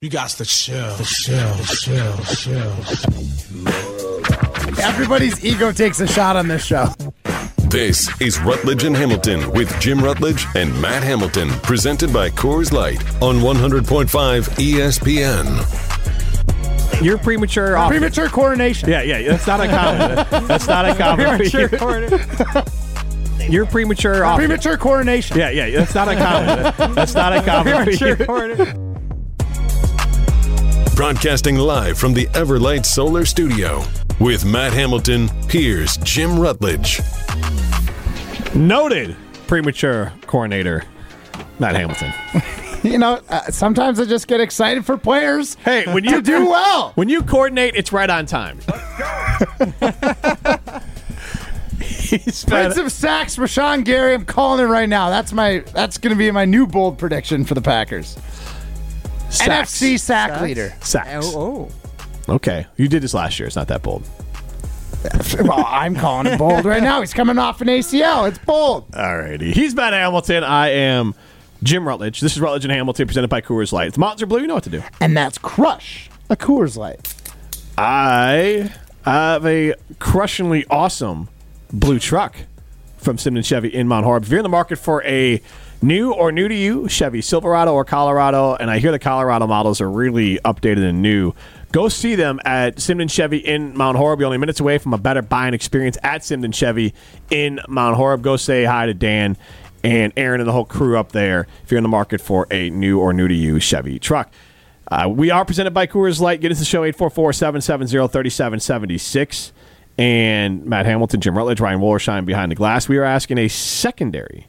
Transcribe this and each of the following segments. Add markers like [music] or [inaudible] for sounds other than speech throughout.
You got to chill, chill, chill, chill. Everybody's ego takes a shot on this show. This is Rutledge and Hamilton with Jim Rutledge and Matt Hamilton, presented by Coors Light on 100.5 ESPN. You're premature. off- Premature coronation. Yeah, yeah, that's not uncommon. that's not uncommon. for you. You're premature. off- Premature coronation. Yeah, yeah, that's not uncommon. that's not uncommon. for you. Broadcasting live from the Everlight Solar Studio. With Matt Hamilton, here's Jim Rutledge. Noted premature coronator, Matt Hamilton. [laughs] You know, uh, sometimes I just get excited for players. Hey, when you do well. [laughs] when you coordinate, it's right on time. [laughs] He's Prince been- of Sacks, Rashan Gary. I'm calling it right now. That's my. That's going to be my new bold prediction for the Packers. Sacks. NFC sack leader. Sacks. Oh, oh, Okay, you did this last year. It's not that bold. [laughs] well, I'm calling it bold right now. He's coming off an ACL. It's bold. Alrighty. He's Matt Hamilton. I am Jim Rutledge. This is Rutledge and Hamilton presented by Coors Light. If the Mountains are blue, you know what to do. And that's Crush, a Coors Light. I have a crushingly awesome blue truck from Simon Chevy in Mount Horeb. If you're in the market for a new or new to you Chevy Silverado or Colorado, and I hear the Colorado models are really updated and new, go see them at Simon Chevy in Mount Horeb. You're only minutes away from a better buying experience at Simon Chevy in Mount Horeb. Go say hi to Dan and Aaron and the whole crew up there if you're in the market for a new or new to you Chevy truck. Uh, we are presented by Coors Light. Get us the show 844 770 3776. And Matt Hamilton, Jim Rutledge, Ryan Wollersheim behind the glass. We are asking a secondary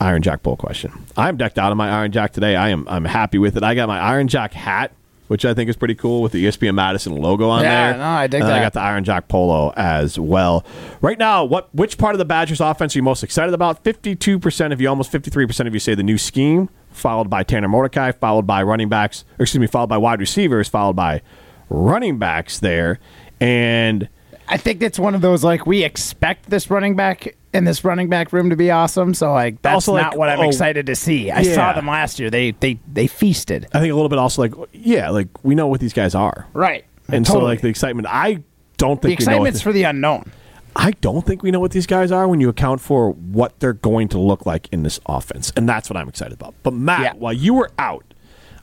Iron Jack Bowl question. I'm decked out in my Iron Jack today. I am I'm happy with it. I got my Iron Jack hat, which I think is pretty cool with the ESPN Madison logo on Yeah, there. no, I dig and that. I got the Iron Jack polo as well. Right now, what which part of the Badgers offense are you most excited about? 52% of you, almost 53% of you say the new scheme, followed by Tanner Mordecai, followed by running backs, or excuse me, followed by wide receivers, followed by running backs there. And I think it's one of those like we expect this running back in this running back room to be awesome. So like that's Also, like, not what I'm oh, excited to see. I yeah. saw them last year. They they they feasted. I think a little bit also like yeah, like we know what these guys are. Right. And so like the excitement I don't the think we know excitement's for the unknown. I don't think we know what these guys are when you account for what they're going to look like in this offense. And that's what I'm excited about. But Matt, Yeah. while you were out,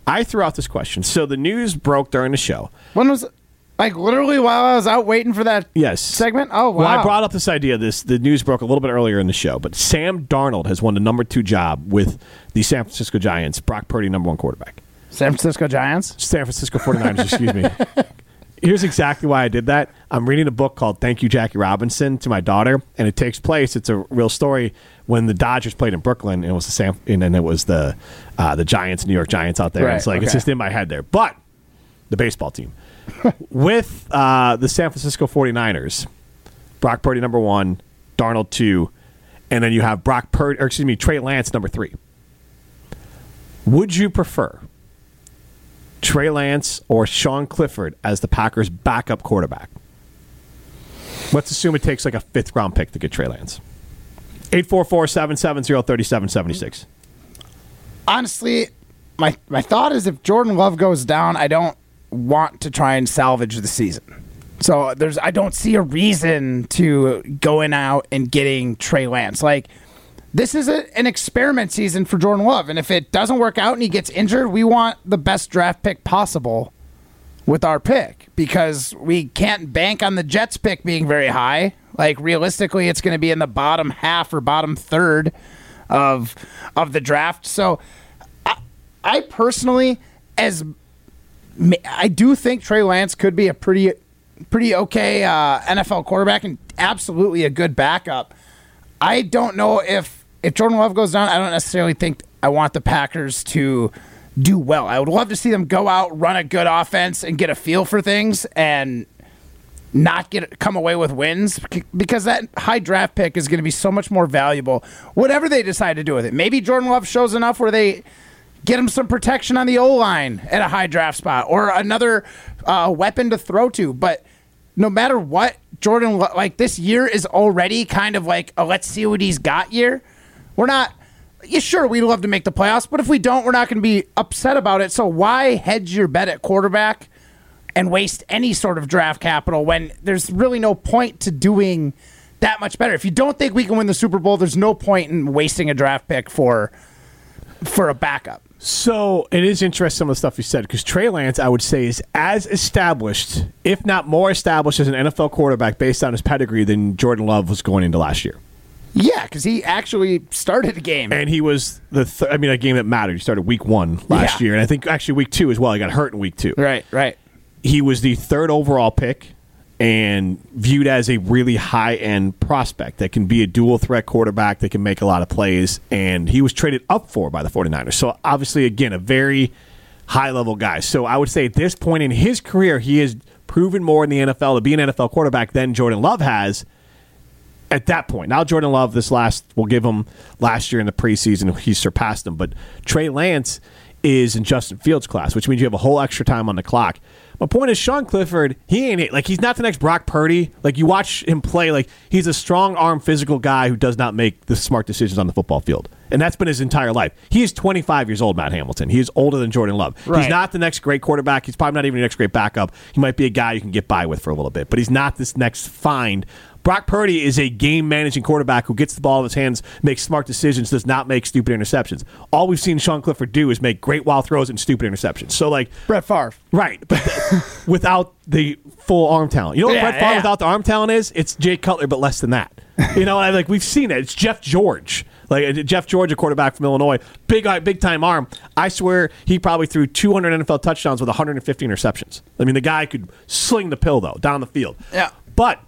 I threw out this question. So the news broke during the show. When was like literally while I was out waiting for that Yes. segment? Oh wow. Well, I brought up this idea. This the news broke a little bit earlier in the show, but Sam Darnold has won the number two job with the San Francisco Giants. Brock Purdy, number one quarterback. San Francisco Giants. San Francisco 49ers, excuse me. [laughs] Here's exactly why I did that. I'm reading a book called Thank You, Jackie Robinson to my daughter, and it takes place. It's a real story when the Dodgers played in Brooklyn, and it was the Sam, and then it was the uh, the Giants, New York Giants out there. Right, it's like it's okay. just in my head there. But the baseball team with uh, the San Francisco 49ers, Brock Purdy number one, Darnold two, and then you have Brock Purdy, or excuse me, Trey Lance number three. Would you prefer Trey Lance or Sean Clifford as the Packers' backup quarterback? Let's assume it takes like a fifth round pick to get Trey Lance. 844 770 3776. Honestly, my my thought is if Jordan Love goes down, I don't want to try and salvage the season. So there's I don't see a reason to going out and getting Trey Lance. Like this is a, an experiment season for Jordan Love, and if it doesn't work out and he gets injured, we want the best draft pick possible with our pick because we can't bank on the Jets pick being very high. Like realistically, it's going to be in the bottom half or bottom third of of the draft. So I, I personally, as I do think Trey Lance could be a pretty pretty okay uh, NFL quarterback and absolutely a good backup. I don't know if if Jordan Love goes down, I don't necessarily think I want the Packers to do well. I would love to see them go out, run a good offense, and get a feel for things, and not get come away with wins because that high draft pick is going to be so much more valuable. Whatever they decide to do with it, maybe Jordan Love shows enough where they get him some protection on the O line at a high draft spot or another uh, weapon to throw to. But no matter what, Jordan like this year is already kind of like a let's see what he's got year. We're not yeah, sure, we'd love to make the playoffs, but if we don't, we're not going to be upset about it. So why hedge your bet at quarterback and waste any sort of draft capital when there's really no point to doing that much better? If you don't think we can win the Super Bowl, there's no point in wasting a draft pick for for a backup. So it is interesting some of the stuff you said because Trey Lance, I would say, is as established, if not more established, as an NFL quarterback based on his pedigree than Jordan Love was going into last year. Yeah, because he actually started a game. And he was the, th- I mean, a game that mattered. He started week one last Yeah. year, and I think actually week two as well. He got hurt in week two. right, right. He was the third overall pick and viewed as a really high end prospect that can be a dual threat quarterback that can make a lot of plays. And he was traded up for by the 49ers. So obviously, again, a very high level guy. So I would say at this point in his career, he has proven more in the NFL to be an NFL quarterback than Jordan Love has at that point. Now Jordan Love, this last we'll give him last year in the preseason, he surpassed him. But Trey Lance is in Justin Fields' class, which means you have a whole extra time on the clock. My point is, Sean Clifford, he ain't it. Like he's not the next Brock Purdy. Like you watch him play, like he's a strong arm, physical guy who does not make the smart decisions on the football field. And that's been his entire life. He is 25 years old, Matt Hamilton. He is older than Jordan Love. He's not the next great quarterback. He's probably not even the next great backup. He might be a guy you can get by with for a little bit, but he's not this next find. Brock Purdy is a game managing quarterback who gets the ball in his hands, makes smart decisions, does not make stupid interceptions. All we've seen Sean Clifford do is make great wild throws and stupid interceptions. So, like, Brett Favre. right, but [laughs] without the full arm talent. You know what Yeah, Brett Favre yeah. without the arm talent is? It's Jay Cutler, but less than that. You know, I- like we've seen it. It's Jeff George. Like uh, Jeff George, a quarterback from Illinois, big eye- big time arm. I swear he probably threw 200 NFL touchdowns with 150 interceptions. I mean, the guy could sling the pill though down the field. Yeah. but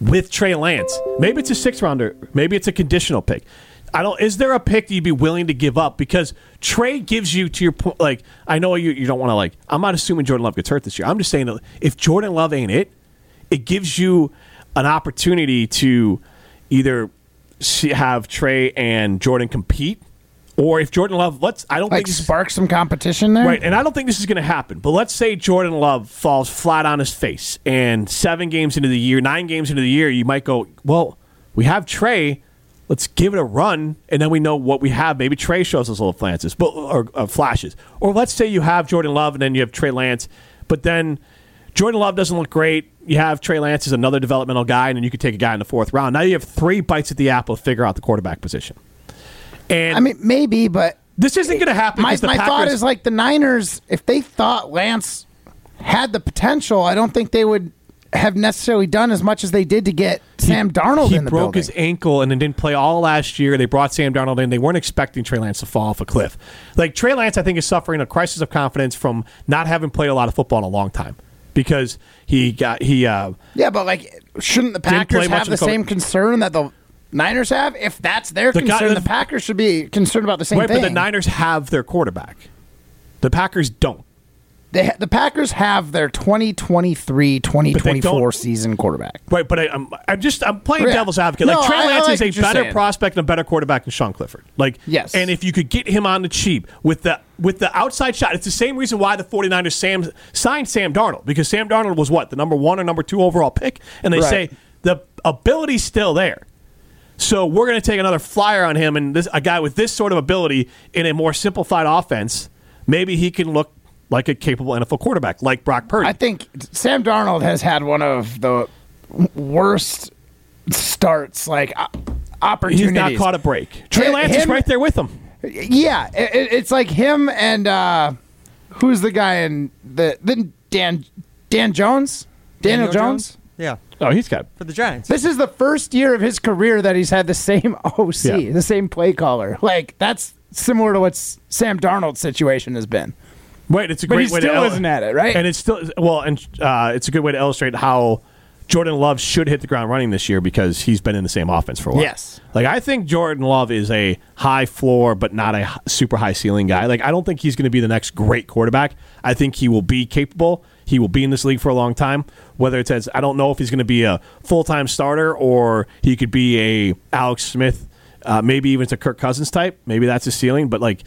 with Trey Lance, maybe it's a six rounder, maybe it's a conditional pick. I don't. Is there a pick that you'd be willing to give up because Trey gives you to your point? Like I know you, you don't want to like. I'm not assuming Jordan Love gets hurt this year. I'm just saying that if Jordan Love ain't it, it gives you an opportunity to either have Trey and Jordan compete, or if Jordan Love, let's. I don't Like think this, spark some competition there. Right, and I don't think this is going to happen. But let's say Jordan Love falls flat on his face, and seven games into the year, nine games into the year, you might go, "Well, we have Trey. Let's give it a run, and then we know what we have. Maybe Trey shows us little flances, but or uh, flashes. Or let's say you have Jordan Love, and then you have Trey Lance, but then Jordan Love doesn't look great. You have Trey Lance as another developmental guy, and then you could take a guy in the fourth round. Now you have three bites at the apple to figure out the quarterback position. And I mean, maybe, but this isn't going to happen. my, my thought is like the Niners, if they thought Lance had the potential, I don't think they would have necessarily done as much as they did to get Sam Darnold he in the broke building. his ankle and then didn't play all last year. They brought Sam Darnold in. They weren't expecting Trey Lance to fall off a cliff. Like Trey Lance, I think is suffering a crisis of confidence from not having played a lot of football in a long time because he got he. Uh, yeah, but like, shouldn't the Packers have the same concern that the Niners have? If that's their The guy- concern, the- the Packers should be concerned about the same right, thing. but the Niners have their quarterback. The Packers don't. They, the Packers have their 2023 2024 season quarterback. Right, but I, I'm, I'm just I'm playing Yeah. devil's advocate. No, Like Trey Lance like is a better saying. prospect and a better quarterback than Sean Clifford. Like Yes. and if you could get him on the cheap with the with the outside shot, it's the same reason why the 49ers Sam signed Sam Darnold because Sam Darnold was what the number one or number two overall pick, and they Right. say the ability's still there. So we're going to take another flyer on him, and this a guy with this sort of ability in a more simplified offense, maybe he can look like a capable NFL quarterback, like Brock Purdy. I think Sam Darnold has had one of the worst starts, like opportunities. He's not caught a break. Trey Him- Lance is right there with him. Yeah, it, it- it's like him and uh, who's the guy in the then Dan Dan Jones, Daniel, Jones? Yeah, Oh, he's got for the Giants. This is the first year of his career that he's had the same [laughs] OC, Yeah. the same play caller. Like that's similar to what Sam Darnold's situation has been. Right, it's a But great he way still to isn't at it, right? And it's still well, and uh, it's a good way to illustrate how Jordan Love should hit the ground running this year because he's been in the same offense for a while. Yes. like I think Jordan Love is a high floor but not a super high ceiling guy. Like I don't think he's going to be the next great quarterback. I think he will be capable. He will be in this league for a long time. Whether it's as I don't know if he's going to be a full time starter or he could be a Alex Smith, uh, maybe even to Kirk Cousins type. Maybe that's his ceiling, but like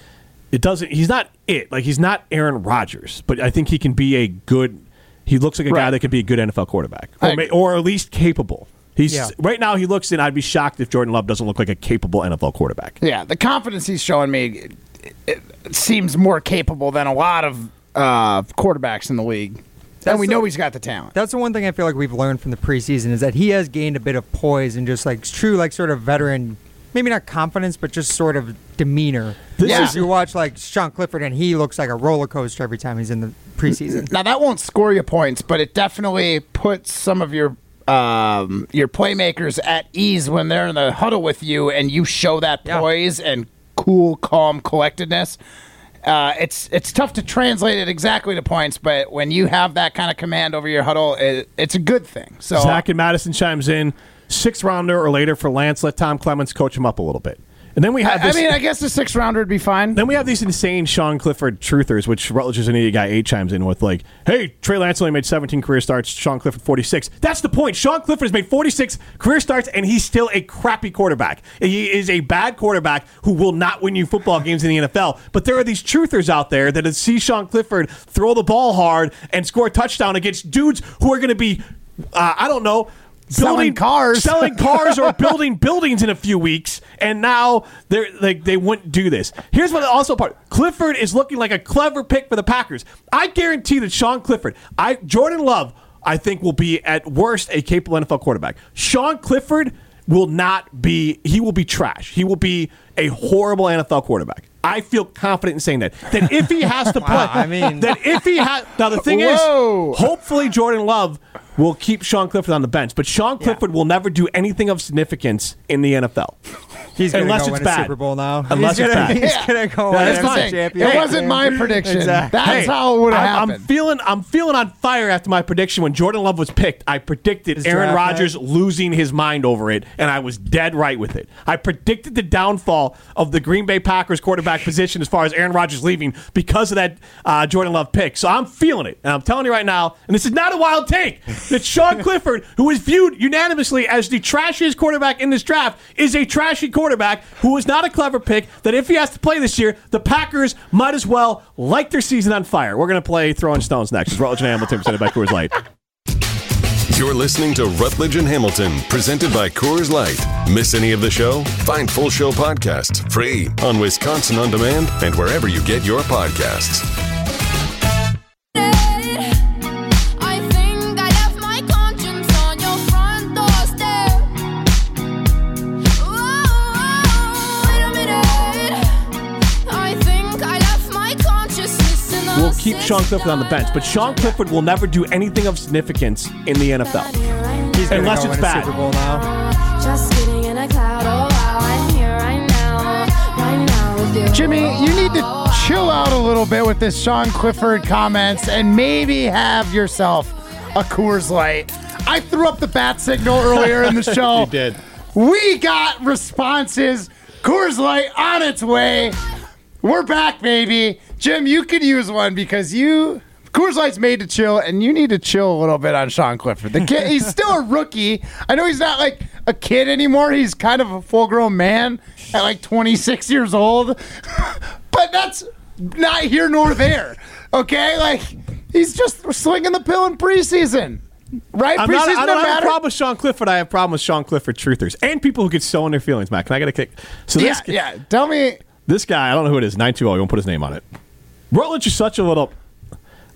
it doesn't. He's not it. Like he's not Aaron Rodgers, but I think he can be a good. He looks like a guy that could be a good NFL quarterback, or, may, or at least capable. He's Yeah. right now. He looks, and I'd be shocked if Jordan Love doesn't look like a capable NFL quarterback. Yeah, the confidence he's showing me it, it seems more capable than a lot of uh, quarterbacks in the league. That's and we the- know he's got the talent. That's the one thing I feel like we've learned from the preseason is that he has gained a bit of poise and just like true, like sort of veteran, maybe not confidence, but just sort of demeanor. This Yeah. Whereas you watch like Sean Clifford and he looks like a roller coaster every time he's in the preseason. Now that won't score you points, but it definitely puts some of your um, your playmakers at ease when they're in the huddle with you, and you show that Yeah. poise and cool, calm collectedness. Uh, it's it's tough to translate it exactly to points, but when you have that kind of command over your huddle, it, it's a good thing. So Zach and Madison chimes in. Sixth rounder or later for Lance. Let Tom Clements coach him up a little bit. And then we have I, I mean, I guess the sixth rounder would be fine. then we have these insane Sean Clifford truthers, which Rutledge is an idiot guy. Eight chimes in with like, "Hey, Trey Lance only made 17 career starts. Sean Clifford 46. That's the point. Sean Clifford has made 46 career starts, and he's still a crappy quarterback. He is a bad quarterback who will not win you football games in the NFL. But there are these truthers out there that see Sean Clifford throw the ball hard and score a touchdown against dudes who are going to be, uh, I don't know." Selling building- cars. selling [laughs] cars or building buildings in a few weeks, and now they're like they wouldn't do this. Here's what also part: Clifford is looking like a clever pick for the Packers. I guarantee that Sean Clifford, I Jordan Love, I think will be at worst a capable NFL quarterback. Sean Clifford will not be. He will be trash. He will be a horrible NFL quarterback. I feel confident in saying that. That if he has to [laughs] play, Wow, I mean- that if he has now the thing Whoa. is, hopefully Jordan Love will keep Sean Clifford on the bench, but Sean Clifford will never do anything of significance in the NFL. He's gonna Unless go it's win bad. a Super Bowl now. Unless he's it's gonna, bad. He's Yeah. gonna go Yeah, win that's a fine. champion. It wasn't my prediction. Exactly. That's Hey, how it would have I'm- I'm feeling I'm feeling on fire after my prediction when Jordan Love was picked. I predicted His Aaron Rodgers night. losing his mind over it, and I was dead right with it. I predicted the downfall of the Green Bay Packers quarterback position as far as Aaron Rodgers leaving because of that uh, Jordan Love pick. So I'm feeling it, and I'm telling you right now, and this is not a wild take, that Sean Clifford, who is viewed unanimously as the trashiest quarterback in this draft, is a trashy quarterback who is not a clever pick. That if he has to play this year, the Packers might as well light their season on fire. We're going to play Throwing Stones next. It's Rutledge and Hamilton presented by Coors Light. You're listening to Rutledge and Hamilton, presented by Coors Light. Miss any of the show? Find full show podcasts free on Wisconsin On Demand and wherever you get your podcasts. Keep Sean Clifford on the bench, but Sean Clifford will never do anything of significance in the NFL. He's gonna Unless go it's bad. Super Bowl now. Just sitting in a cloud. Oh wow, I'm here right now, right now you. Jimmy, you need to chill out a little bit with this Sean Clifford comments and maybe have yourself a Coors Light. I threw up the bat signal earlier in the [laughs] show. You did. We got responses. Coors Light on its way. We're back, baby. Jim, you could use one because you Coors Light's made to chill, and you need to chill a little bit on Sean Clifford. The kid, he's still a rookie. I know he's not like a kid anymore. He's kind of a full-grown man at like 26 years old. [laughs] but that's not here nor there. Okay, like he's just slinging the pill in preseason. Right? I'm not, I don't have a problem with Sean Clifford. I have a problem with Sean Clifford truthers and people who get so in their feelings, Matt. Can I get a kick? So Yeah, this, yeah. Tell me. this guy, I don't know who it is, 920, I won't put his name on it. Rutledge is such a little.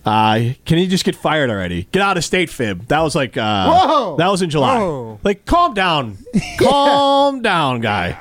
Uh, can he just get fired already? Get out of state, fib. That was like. Uh, Whoa. That was in July. Whoa. Like, calm down. [laughs] calm down, guy.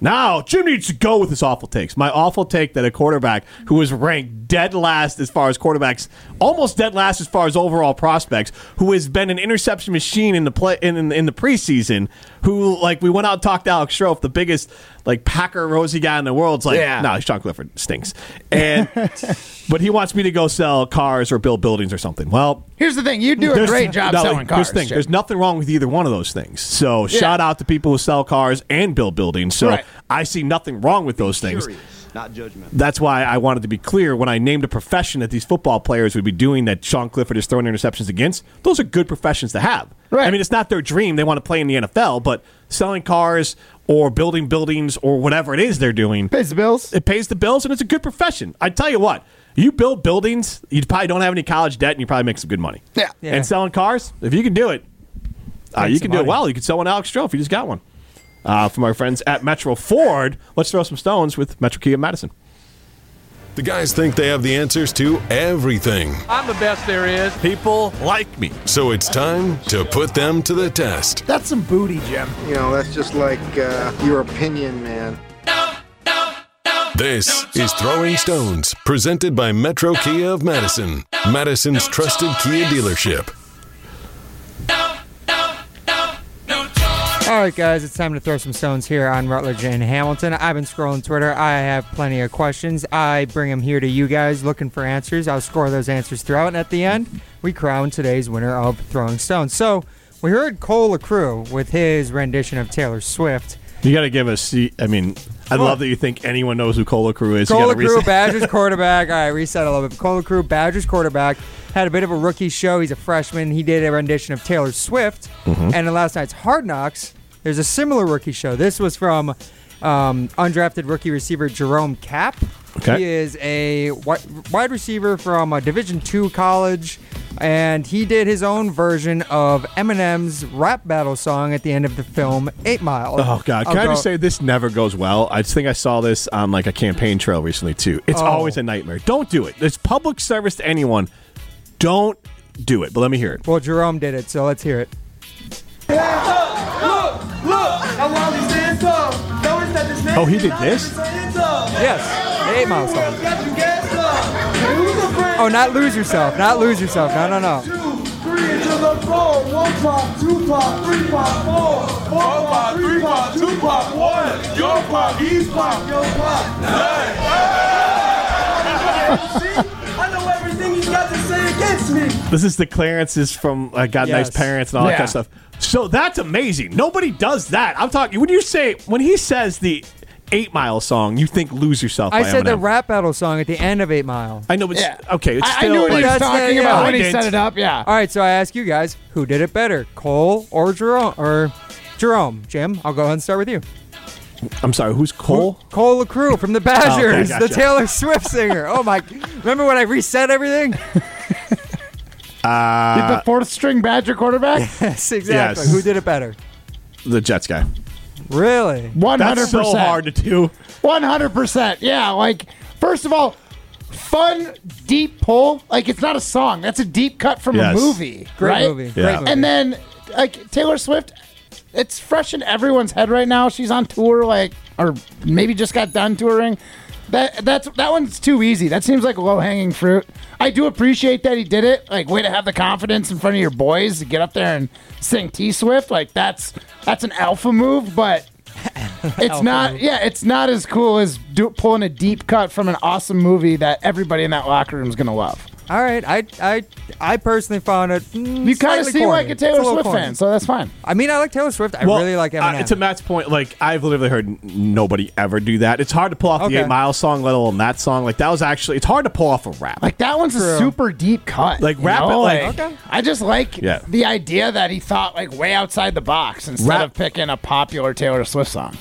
Now, Jim needs to go with his awful takes. My awful take that a quarterback who was ranked dead last as far as quarterbacks, almost dead last as far as overall prospects, who has been an interception machine in the play in, in, in the preseason, who like we went out and talked to Alex Strofe, the biggest like Packer rosy guy in the world. It's like, Yeah. no, Sean Clifford stinks, and [laughs] but he wants me to go sell cars or build buildings or something. Well, Here's the thing. You do a great job no, selling cars. Thing. There's nothing wrong with either one of those things. So shout out to people who sell cars and build buildings. So Right. I see nothing wrong with those things. Not judgment. That's why I wanted to be clear when I named a profession that these football players would be doing that Sean Clifford is throwing interceptions against. Those are good professions to have. Right. I mean, it's not their dream. They want to play in the NFL, but selling cars or building buildings or whatever it is they're doing, Pays the bills. it pays the bills and it's a good profession. I tell you what, you build buildings, you probably don't have any college debt and you probably make some good money. Yeah. Yeah. And selling cars, if you can do it, Uh, you some can do it well. You can sell one Alex Stroh if you just got one. Uh, from our friends at Metro Ford, let's throw some stones with Metro Kia Madison. The guys think they have the answers to everything. I'm the best there is. People like me. So it's time to put them to the test. That's some booty, Jim. You know, that's just like uh, your opinion, man. This is Throwing Stones, presented by Metro Kia of Madison, Madison's trusted Kia dealership. All right, guys, it's time to throw some stones here on Rutledge and Hamilton. I've been scrolling Twitter. I have plenty of questions. I bring them here to you guys looking for answers. I'll score those answers throughout, and at the end, we crown today's winner of Throwing Stones. So, we heard Cole LaCrue with his rendition of Taylor Swift. You got to give us. I mean, I love that you think anyone knows who Cole Crew is. Cole LaCrue, Badgers quarterback. All right, reset a little bit. Cole LaCrue, Badgers quarterback, had a bit of a rookie show. He's a freshman. He did a rendition of Taylor Swift. Mm-hmm. And in last night's Hard Knocks, there's a similar rookie show. This was from um, undrafted rookie receiver Jerome Kapp. Okay. He is a wide receiver from a Division two college, and he did his own version of Eminem's rap battle song at the end of the film Eight Mile. Oh God! Can I'll I go- just say this never goes well? I just think I saw this on like a campaign trail recently too. It's Oh. always a nightmare. Don't do it. It's public service to anyone. Don't do it. But let me hear it. Well, Jerome did it, so let's hear it. Oh, he did this? Yes, the Eight Mile song. Oh, not lose yourself. Not lose yourself. No, no, no. This is the clearances from I got nice parents and all that Yeah. kind of stuff. So that's amazing. Nobody does that. I'm talking when you say when he says the Eight Mile song, you think "Lose Yourself." I by said the Eminem. rap battle song at the end of Eight Mile. I know, but Yeah. okay, it's I, I still knew what like, he was That's the- talking yeah. about I when he didn't. set it up. Yeah. All right, so I ask you guys, who did it better, Cole or Jerome? Or Jerome, Jim? I'll go ahead and start with you. I'm sorry. Who's Cole? Cole LaCrue from the [laughs] oh, Badgers, gotcha. the Taylor Swift singer. Oh my! Remember when I reset everything? [laughs] Uh, the fourth string Badger quarterback. [laughs] yes, exactly. Yes. Who did it better? The Jets guy. Really? One hundred That's so percent. hard to do. One hundred percent. Yeah. Like, first of all, fun deep pull. Like, it's not a song. That's a deep cut from Yes. a movie. Great right? movie. Yeah. Great movie. And then, like Taylor Swift, it's fresh in everyone's head right now. She's on tour, like, or maybe just got done touring. That that's that one's too easy. That seems like low hanging fruit. I do appreciate that he did it. Like, way to have the confidence in front of your boys to get up there and sing T Swift. Like, that's that's an alpha move, but. [laughs] It's not, yeah, it's not as cool as do, pulling a deep cut from an awesome movie that everybody in that locker room is gonna love. All right, I I I personally found it. Mm, You kind of slightly seem corny. like a It's Taylor little Swift corny. fan, so that's fine. I mean, I like Taylor Swift. I really like Eminem. Uh, to Matt's point, like I've literally heard n- nobody ever do that. It's hard to pull off Okay. the Eight Mile song, let alone that song. Like that was actually it's hard to pull off a rap. Like that one's True. a super deep cut. Like, you rap know? like- Okay. I just like Yeah. the idea that he thought like way outside the box instead Rap- of picking a popular Taylor Swift song.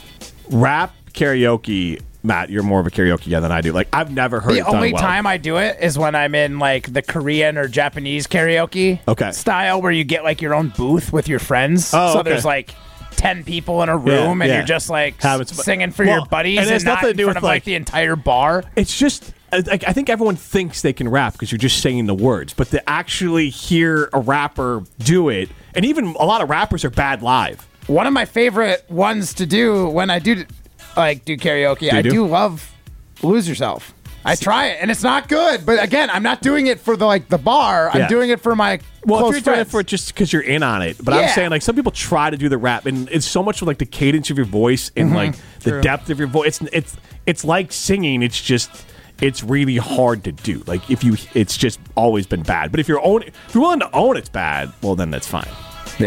rap karaoke. Matt, you're more of a karaoke guy than I do. Like I've never heard The only well. time I do it is when I'm in like the Korean or Japanese karaoke Okay. style where you get like your own booth with your friends. Oh, so okay. there's like 10 people in a room Yeah, and yeah. you're just like some- singing for Well, your buddies and and, it's not nothing to in do front with, of like, like- the entire bar. It's just uh, like I think everyone thinks they can rap because you're just saying the words, but to actually hear a rapper do it, and even a lot of rappers are bad live. One of my favorite ones to do when I do like do karaoke, you I do? do love Lose Yourself. I try it and it's not good, but again, I'm not doing it for the like the bar. Yeah. I'm doing it for my Well, close if you're doing it for just because you're in on it, but I'm saying like some people try to do the rap, and it's so much of like the cadence of your voice and Mm-hmm. like the depth of your voice. It's it's it's like singing. It's just it's really hard to do. Like if you, it's just always been bad. But if you're own, if you're willing to own it's bad, well then that's fine.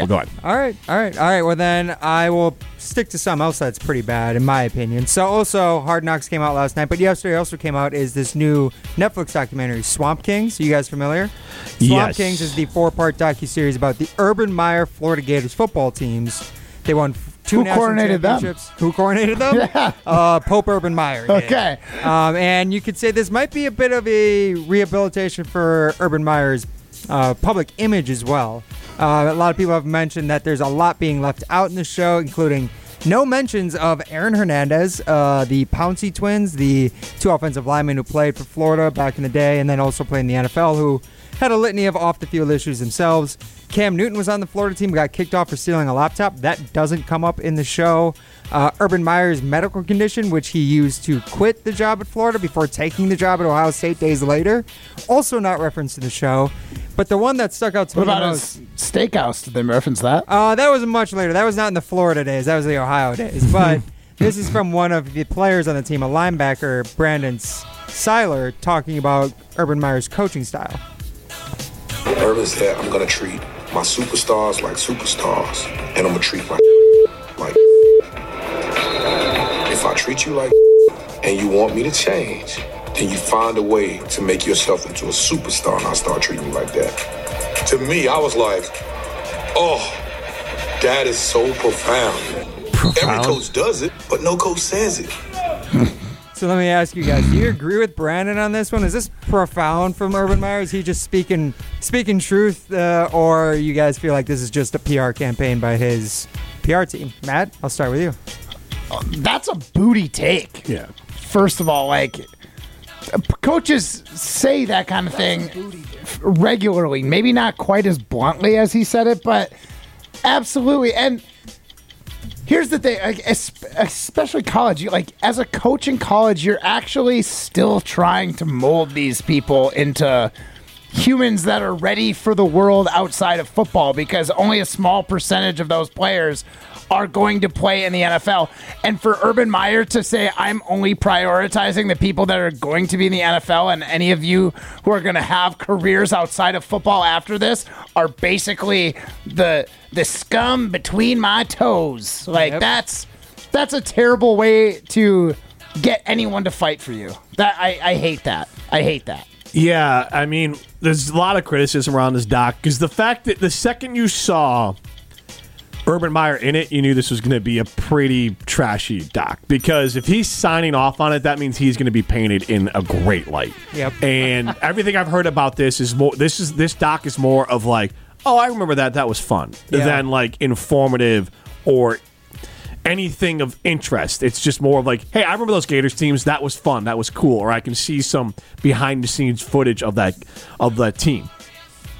Well, go ahead. All right, all right, all right. Well, then I will stick to something else that's pretty bad, in my opinion. So, also, Hard Knocks came out last night, but yesterday also came out is this new Netflix documentary, Swamp Kings. Are you guys familiar? Swamp Yes. Kings is the four-part docu series about the Urban Meyer Florida Gators football teams. They won two Who coordinated them? championships. Who coordinated them? [laughs] Yeah. uh, Pope Urban Meyer. Okay. Um, and you could say this might be a bit of a rehabilitation for Urban Meyer's uh, public image as well. Uh, a lot of people have mentioned that there's a lot being left out in the show, including no mentions of Aaron Hernandez, uh, the Pouncey twins, the two offensive linemen who played for Florida back in the day and then also played in the NFL, who had a litany of off the field issues themselves. Cam Newton was on the Florida team, got kicked off for stealing a laptop. That doesn't come up in the show. Uh, Urban Meyer's medical condition, which he used to quit the job at Florida before taking the job at Ohio State days later, also not referenced in the show. But the one that stuck out to What me the about most. his steakhouse? Did they reference that? Uh, that was much later. That was not in the Florida days. That was the Ohio days. [laughs] But this is from one of the players on the team, a linebacker, Brandon S- Siler, talking about Urban Meyer's coaching style. Urban said, I'm gonna treat my superstars like superstars, and I'm gonna treat my If I treat you like [laughs] and you want me to change, then you find a way to make yourself into a superstar, and I start treating you like that. To me, I was like, oh, that is so profound. Every coach does it, but no coach says it. [laughs] So let me ask you guys: Do you agree with Brandon on this one? Is this profound from Urban Meyer? Is he just speaking speaking truth, uh, or you guys feel like this is just a PR campaign by his PR team? Matt, I'll start with you. That's a booty take. Yeah. First of all, like coaches say that kind of thing regularly. Maybe not quite as bluntly as he said it, but absolutely. And here's the thing, like, especially college. You, like as a coach in college, you're actually still trying to mold these people into humans that are ready for the world outside of football because only a small percentage of those players are going to play in the NFL. And for Urban Meyer to say, I'm only prioritizing the people that are going to be in the NFL, and any of you who are going to have careers outside of football after this are basically the the scum between my toes. Like Yep. that's that's a terrible way to get anyone to fight for you. That I, I hate that. I hate that. Yeah, I mean, there's a lot of criticism around this doc because the fact that the second you saw Urban Meyer in it, you knew this was going to be a pretty trashy doc because if he's signing off on it, that means he's going to be painted in a great light. Yep. And [laughs] everything I've heard about this is more. This is this doc is more of like, oh, I remember that. That was fun. Yeah. Than like informative or anything of interest. It's just more of like, hey, I remember those Gators teams. That was fun. That was cool. Or I can see some behind the scenes footage of that of that team.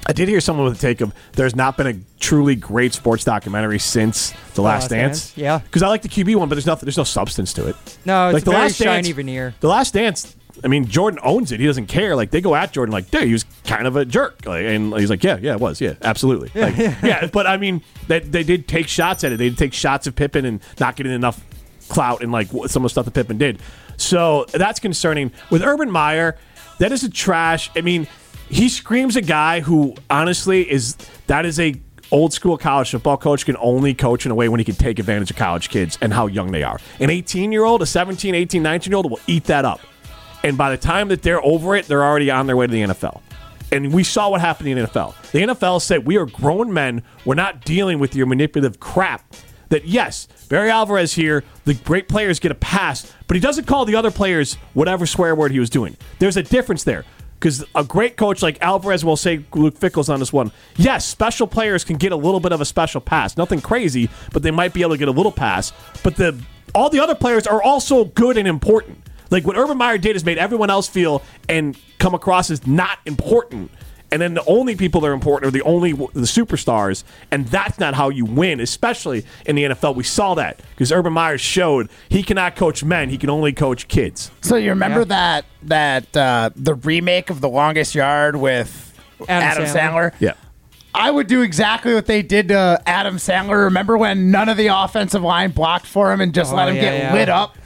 I did hear someone with a take of there's not been a truly great sports documentary since The oh, Last, Last Dance. Dance, yeah. because I like the QB one, but there's nothing. There's no substance to it. No, it's like the very Last shiny Dance, veneer. The Last Dance. I mean, Jordan owns it. He doesn't care. Like they go at Jordan, like, dude, he was kind of a jerk. Like, and he's like, yeah, yeah, it was, yeah, absolutely. Like, [laughs] yeah, but I mean, they, they did take shots at it. They did take shots of Pippen and not getting enough clout and like some of the stuff that Pippen did. So that's concerning. With Urban Meyer, that is a trash. I mean, he screams a guy who honestly is that is a old school college football coach can only coach in a way when he can take advantage of college kids and how young they are. An 18 year old, a 17, 18, 19 year old will eat that up. And by the time that they're over it, they're already on their way to the NFL. And we saw what happened in the NFL. The NFL said, We are grown men. We're not dealing with your manipulative crap. That, yes, Barry Alvarez here, the great players get a pass, but he doesn't call the other players whatever swear word he was doing. There's a difference there. Because a great coach like Alvarez will say, Luke Fickell's on this one. Yes, special players can get a little bit of a special pass. Nothing crazy, but they might be able to get a little pass. But the all the other players are also good and important. Like what Urban Meyer did is made everyone else feel and come across as not important. And then the only people that are important are the only the superstars, and that's not how you win, especially in the NFL. We saw that because Urban Meyer showed he cannot coach men; he can only coach kids. So you remember Yeah. that that uh, the remake of The Longest Yard with Adam Adam, Sandler? Sandler? Yeah, I would do exactly what they did to Adam Sandler. Remember when none of the offensive line blocked for him and just Oh, let him yeah, get yeah. lit up?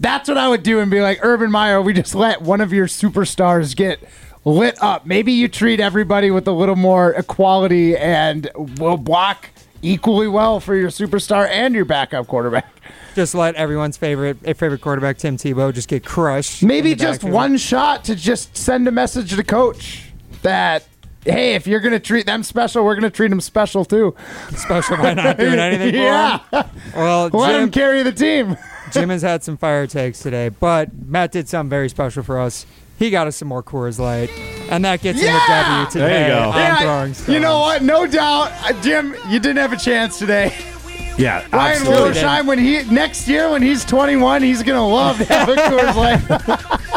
That's what I would do and be like, Urban Meyer, we just let one of your superstars get lit up. Maybe you treat everybody with a little more equality and will block equally well for your superstar and your backup quarterback. Just let everyone's favorite eh, favorite quarterback, Tim Tebow, just get crushed. Maybe just backfield. one shot to just send a message to the coach that hey, if you're gonna treat them special, we're gonna treat them special too. special by not doing [laughs] anything. yeah, him. Well, let them Jim, carry the team. Jim has had some fire takes today, but Matt did something very special for us. He got us some more Coors Light. And that gets Yeah! in the W today. There you go. on Yeah, throwing stones. you know what? No doubt, uh, Jim, you didn't have a chance today. Yeah, Ryan absolutely. Wollersheim, when he next year when he's 21, he's gonna love to have a Coors Light. [laughs]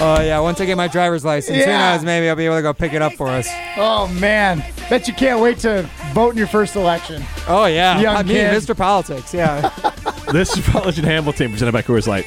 Oh yeah, once I get my driver's license, Yeah. who knows? Maybe I'll be able to go pick it up for us. oh man, bet you can't wait to vote in your first election. Oh yeah, Young I mean. Mr. Politics. Yeah. [laughs] This is Rutledge and Hamilton presented by Coors Light.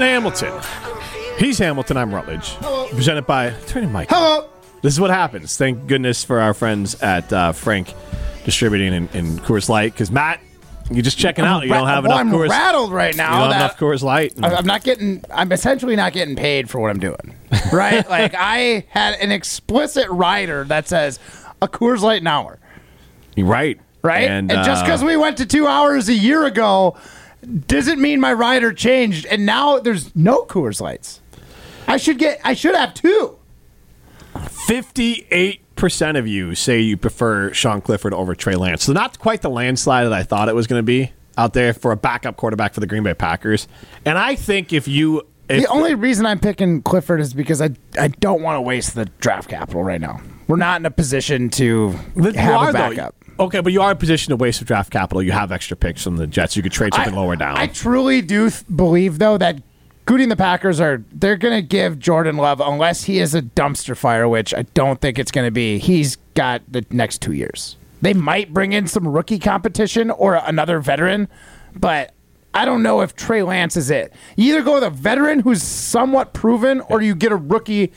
Hamilton. He's Hamilton. I'm Rutledge. Presented by Turn your mic. Hello. This is what happens. Thank goodness for our friends at uh, Frank Distributing and, and Coors Light. Because Matt, you're just checking out. You don't have well, enough I'm Coors. rattled right now. you don't have enough Coors Light. I- I'm not getting. I'm essentially not getting paid for what I'm doing. Right? [laughs] like I had an explicit rider that says a Coors Light an hour. You're right. Right? And, And, just uh, because we went to two hours a year ago doesn't mean my rider changed. And now there's no Coors Lights. I should get. I should have two. 58% of you say you prefer Sean Clifford over Trey Lance. So not quite the landslide that I thought it was going to be out there for a backup quarterback for the Green Bay Packers. And I think if you if, the only reason I'm picking Clifford is because I I don't want to waste the draft capital right now. We're not in a position to have a though. Okay, but you are in a position to waste of draft capital. You have extra picks from the Jets. You could trade something I- lower down. I truly do th- believe though that Gutey and the Packers are they're going to give Jordan Love unless he is a dumpster fire, which I don't think it's going to be. He's got the next 2 years. They might bring in some rookie competition or another veteran, but I don't know if Trey Lance is it. You either go with a veteran who's somewhat proven or you get a rookie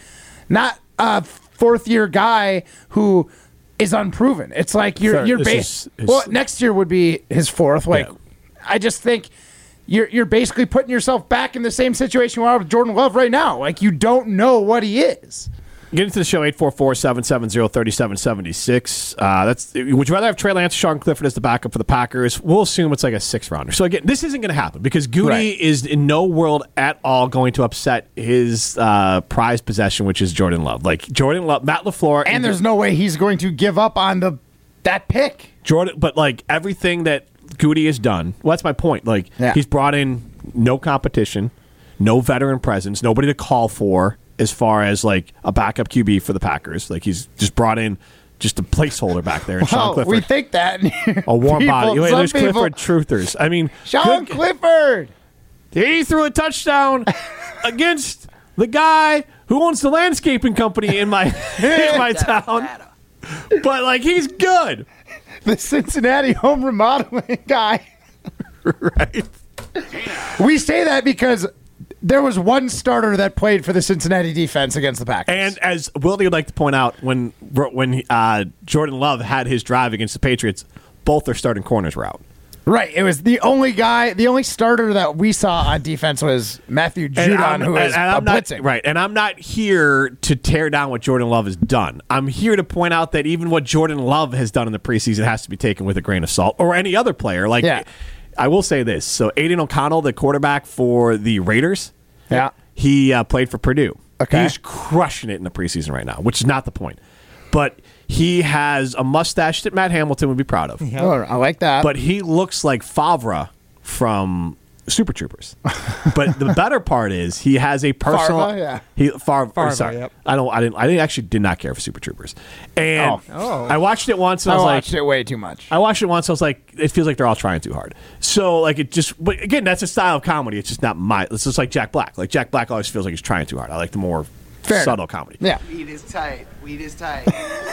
not a fourth year guy who is unproven. It's like you're Fair. you're base. well, next year would be his fourth. Like Yeah. I just think you're you're basically putting yourself back in the same situation you are with Jordan Love right now. Like you don't know what he is. Get into the show 844-770-3776. Uh, that's would you rather have Trey Lance or Sean Clifford as the backup for the Packers? We'll assume it's like a six rounder. So again, this isn't going to happen because Gutey Right. is in no world at all going to upset his uh, prized possession, which is Jordan Love. Like Jordan Love, Matt LaFleur, And there's no way he's going to give up on the that pick. Jordan, but like everything that Gutey has done, well, that's my point. Like Yeah. he's brought in no competition, no veteran presence, nobody to call for as far as like a backup QB for the Packers. Like he's just brought in just a placeholder back there, and Sean Clifford, we think that. [laughs] a warm People- body. Wait, there's people- Clifford truthers. I mean, Sean good- Clifford. he threw a touchdown [laughs] against the guy who owns the landscaping company in my [laughs] in my town. But like he's good. the Cincinnati home remodeling guy. Right. We say that because there was one starter that played for the Cincinnati defense against the Packers. And as Wildy would like to point out, when when uh, Jordan Love had his drive against the Patriots, both their starting corners were out. right, it was the only guy, the only starter that we saw on defense was Matthew Judon, who is and a I'm not, blitzing. right, and I'm not here to tear down what Jordan Love has done. I'm here to point out that even what Jordan Love has done in the preseason has to be taken with a grain of salt, or any other player. Like, Yeah. I will say this: so Aidan O'Connell, the quarterback for the Raiders, Yeah. he uh, played for Purdue. Okay. he's crushing it in the preseason right now, which is not the point, but. He has a mustache that Matt Hamilton would be proud of. Oh, I like that. but he looks like Favre from Super Troopers. but the better part is he has a personal. Farva, yeah. He Favre. Farva, sorry, yep. I don't. I didn't. I didn't actually did not care for Super Troopers, and Oh. Oh. I watched it once and I I was watched like. it way too much. I watched it once. I was like, it feels like they're all trying too hard. So, like, it just, but again, that's a style of comedy. It's just not my. It's just like Jack Black. Like Jack Black always feels like he's trying too hard. I like the more Fair subtle enough. comedy. Yeah. Weed is tight. Weed is tight.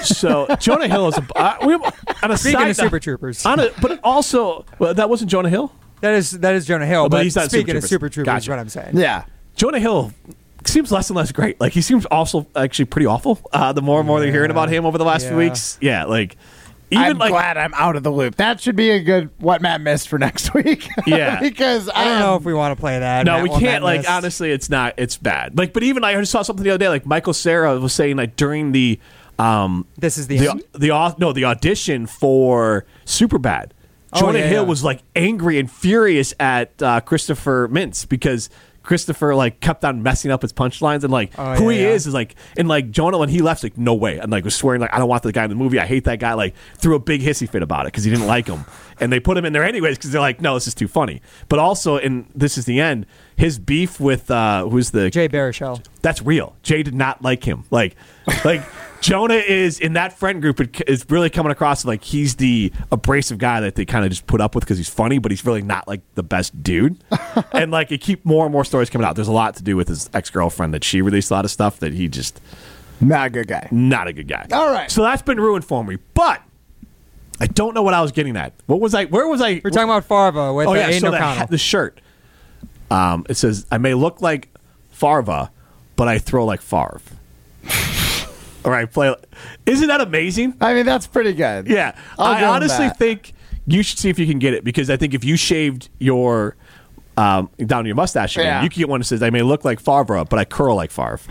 So Jonah Hill is a. Uh, we, on a Speaking side of Super Troopers, on a, but also well, that wasn't Jonah Hill. That is that is Jonah Hill. Oh, but but he's not speaking Super of Troopers. Super Troopers, Gotcha. is what I'm saying. Yeah. Jonah Hill seems less and less great. Like he seems also actually pretty awful. Uh, the more and more they're hearing about him over the last few weeks. Yeah, like even I'm like glad I'm out of the loop. That should be a good what Matt missed for [laughs] next week. Yeah. [laughs] because I don't know if we want to play that. no, Matt, we can't. Matt Like missed. honestly, it's not. It's bad. Like, but even I just saw something the other day. Like Michael Cera was saying like during the um This is the the end? the au- no the audition for Superbad. Oh, Jonah yeah, Hill yeah. was like angry and furious at uh, Christopher Mintz because Christopher like kept on messing up his punchlines and like Oh, who yeah, he is is like and like Jonah when he left like no way and like was swearing like I don't want the guy in the movie I hate that guy like threw a big hissy fit about it because he didn't like him and they put him in there anyways because they're like no this is too funny but also and this is the end his beef with uh who's the Jay Baruchel. that's real. Jay did not like him. Like, like Jonah is in that friend group. It is really coming across like he's the abrasive guy that they kind of just put up with because he's funny, but he's really not like the best dude. [laughs] and like, it keep more and more stories coming out. There's a lot to do with his ex girlfriend that she released a lot of stuff that he just not a good guy. not a good guy. All right. so that's been ruined for me. But I don't know what I was getting at. What was I? Where was I? We're talking about Farva with oh yeah, Aidan so the, O'Connell. ha- the shirt. Um, it says, "I may look like Farva, but I throw like Favre." All right, play. Isn't that amazing? I mean, that's pretty good. Yeah, I'll I honestly think you should see if you can get it because I think if you shaved your um, down to your mustache again, Yeah. you can get one that says, "I may look like Favre, but I curl like Favre." [laughs]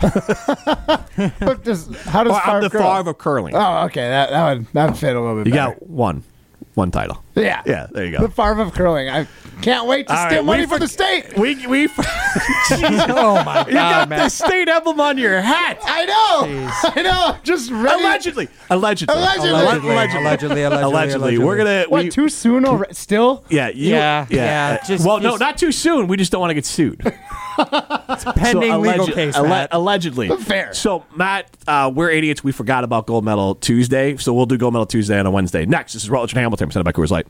But does, how does Or I'm Favre the grow? Favre of curling. Oh, okay. That that would that would fit a little bit. you better. got one, one title. Yeah, Yeah, there you go. The go. Favre of curling. I can't wait to All steal right, money we for the state. We we [laughs] oh my you got God, the state emblem on your hat. I know. I know. Just ready. Allegedly, allegedly, Allegedly. Allegedly, allegedly, allegedly, allegedly, allegedly. We're gonna What? we, too soon already? Still? yeah, you, Yeah, yeah, Uh, just- well, no, not too soon. We just don't want to get sued. [laughs] It's pending So, legal case, alle- Matt. allegedly. Fair. So, Matt, uh, we're idiots. We forgot about Gold Medal Tuesday, so we'll do Gold Medal Tuesday on a Wednesday. Next, this is Rutledge and Hamilton, presented by Coors Light.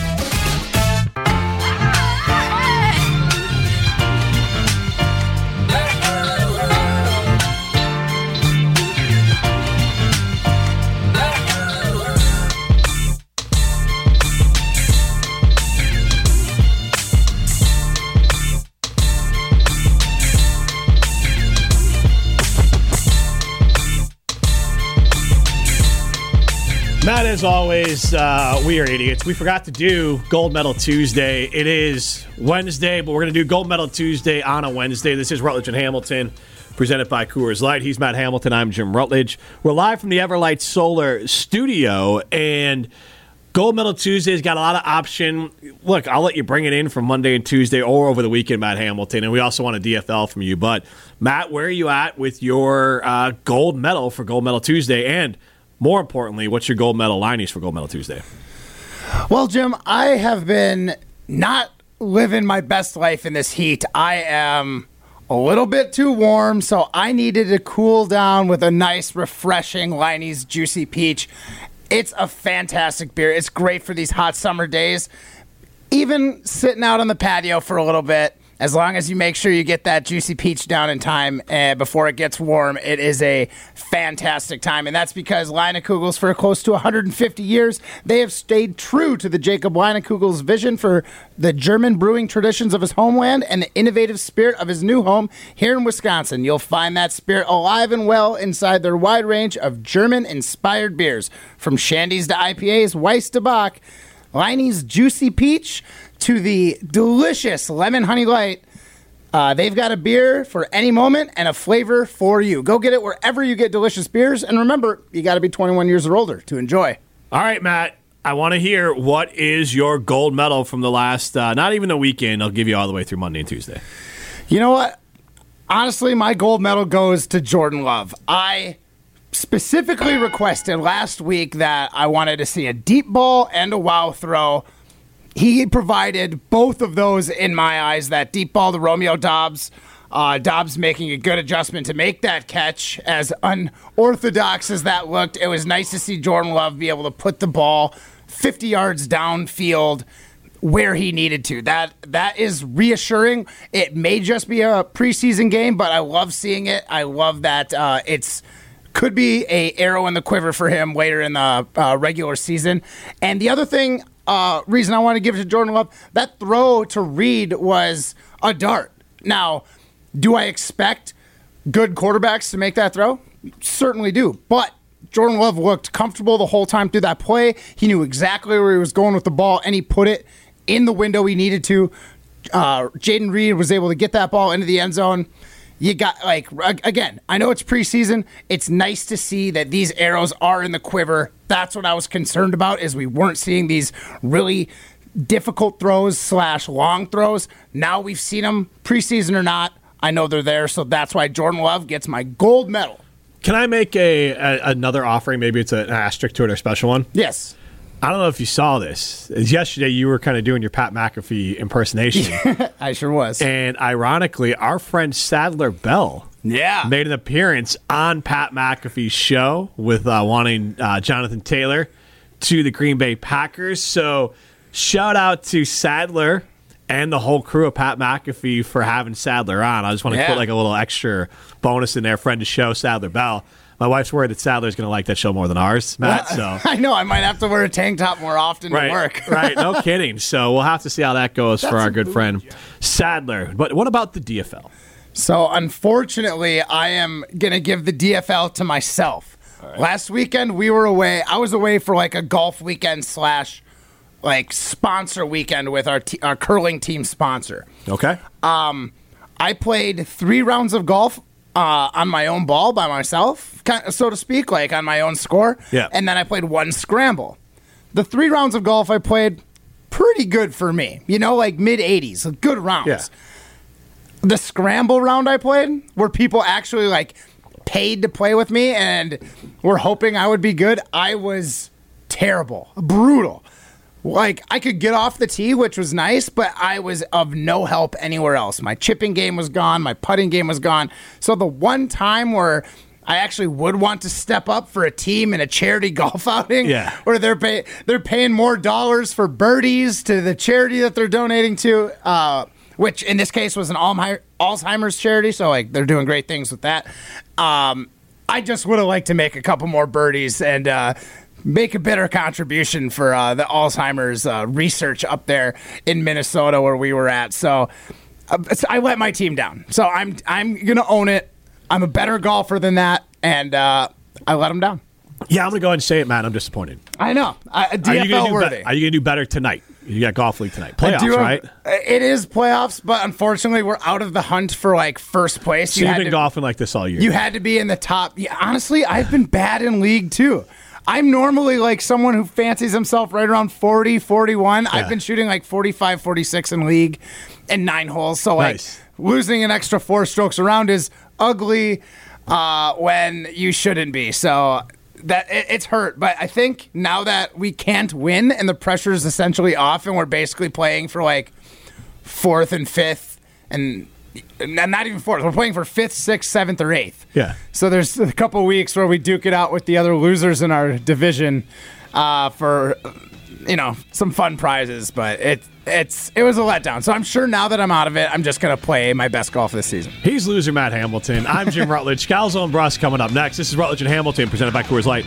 Matt, as always, uh, we are idiots. We forgot to do Gold Medal Tuesday. It is Wednesday, but we're going to do Gold Medal Tuesday on a Wednesday. This is Rutledge and Hamilton, presented by Coors Light. He's Matt Hamilton. I'm Jim Rutledge. We're live from the Everlight Solar Studio, and Gold Medal Tuesday's got a lot of option. Look, I'll let you bring it in from Monday and Tuesday or over the weekend, Matt Hamilton. And we also want a DFL from you. But, Matt, where are you at with your uh, gold medal for Gold Medal Tuesday? And more importantly, what's your gold medal linings for Gold Medal Tuesday? Well, Jim, I have been not living my best life in this heat. I am a little bit too warm, so I needed to cool down with a nice, refreshing Liney's Juicy Peach. It's a fantastic beer. It's great for these hot summer days. Even sitting out on the patio for a little bit, as long as you make sure you get that juicy peach down in time uh, before it gets warm, it is a fantastic time. And that's because Leinenkugel's, for close to 150 years, they have stayed true to the Jacob Leinenkugel's vision for the German brewing traditions of his homeland and the innovative spirit of his new home here in Wisconsin. You'll find that spirit alive and well inside their wide range of German inspired beers, from shandies to IPAs, Weiss to Bock. Liney's Juicy Peach to the delicious Lemon Honey Light. Uh, they've got a beer for any moment and a flavor for you. Go get it wherever you get delicious beers. And remember, you got to be 21 years or older to enjoy. All right, Matt. I want to hear what is your gold medal from the last, uh, not even the weekend. I'll give you all the way through Monday and Tuesday. You know what? Honestly, my gold medal goes to Jordan Love. I specifically requested last week that I wanted to see a deep ball and a wow throw. He provided both of those in my eyes. That deep ball to Romeo Doubs. Uh, Doubs making a good adjustment to make that catch. As unorthodox as that looked, it was nice to see Jordan Love be able to put the ball 50 yards downfield where he needed to. That that is reassuring. It may just be a preseason game, but I love seeing it. I love that uh, it's could be a arrow in the quiver for him later in the uh, regular season. And the other thing, uh, reason I want to give it to Jordan Love, that throw to Reed was a dart. Now, do I expect good quarterbacks to make that throw? Certainly do. But Jordan Love looked comfortable the whole time through that play. He knew exactly where he was going with the ball, and he put it in the window he needed to. Uh, Jayden Reed was able to get that ball into the end zone. You got like again. I know it's preseason. It's nice to see that these arrows are in the quiver. That's what I was concerned about. Is we weren't seeing these really difficult throws slash long throws. Now we've seen them preseason or not. I know they're there, so that's why Jordan Love gets my gold medal. Can I make a, a another offering? Maybe it's an asterisk to it or a special one. Yes. I don't know if you saw this. Yesterday, you were kind of doing your Pat McAfee impersonation, [laughs] I sure was. and ironically, our friend Sadler Bell Yeah. made an appearance on Pat McAfee's show with uh, wanting uh, Jonathan Taylor to the Green Bay Packers. So, shout out to Sadler and the whole crew of Pat McAfee for having Sadler on. I just want to Yeah. put like a little extra bonus in there, friend to show Sadler Bell. My wife's worried that Sadler's going to like that show more than ours, Matt. So. [laughs] I know I might have to wear a tank top more often Right, to work. [laughs] right. No [laughs] kidding. So we'll have to see how that goes for our good friend Sadler. But what about the DFL? So unfortunately, I am gonna give the DFL to myself. Last weekend we were away. I was away for like a golf weekend slash like sponsor weekend with our te- our curling team sponsor. Okay. Um, I played three rounds of golf uh, on my own ball by myself, so to speak, like on my own score. Yeah. And then I played one scramble. The three rounds of golf I played, pretty good for me. You know, like mid 80s, good rounds. Yeah. The scramble round I played, where people actually like paid to play with me and were hoping I would be good, I was terrible, brutal. Like I could get off the tee, which was nice, but I was of no help anywhere else. My chipping game was gone, my putting game was gone. So the one time where I actually would want to step up for a team in a charity [laughs] golf outing, Yeah. where they're pay, they're paying more dollars for birdies to the charity that they're donating to, uh, which in this case was an Alzheimer's charity. So like they're doing great things with that. Um, I just would have liked to make a couple more birdies and uh, make a better contribution for uh, the Alzheimer's uh, research up there in Minnesota where we were at. So uh, I let my team down. So I'm I'm gonna own it. I'm a better golfer than that, and uh, I let them down. Yeah, I'm going to go ahead and say it, Matt. I'm disappointed. I know. I, Are you DFL gonna do worthy. be- Are you going to do better tonight? You got golf league tonight. Playoffs, have- right? It is playoffs, but unfortunately, we're out of the hunt for like first place. So you've had been to- golfing like this all year. You had to be in the top. Yeah, honestly, I've been bad in league too. I'm normally like someone who fancies himself right around 40, 41. I've been shooting like 45, 46 in league in nine holes. So like Nice. losing an extra four strokes around is ugly uh, when you shouldn't be. So that it, it's hurt. But I think now that we can't win and the pressure is essentially off and we're basically playing for like fourth and fifth and and not even fourth. We're playing for fifth, sixth, seventh, or eighth. Yeah. So there's a couple weeks where we duke it out with the other losers in our division uh, for you know some fun prizes. But it it's it was a letdown. So I'm sure now that I'm out of it, I'm just gonna play my best golf this season. He's loser Matt Hamilton. I'm Jim [laughs] Rutledge. Scalzo and Bruss coming up next. This is Rutledge and Hamilton presented by Coors Light.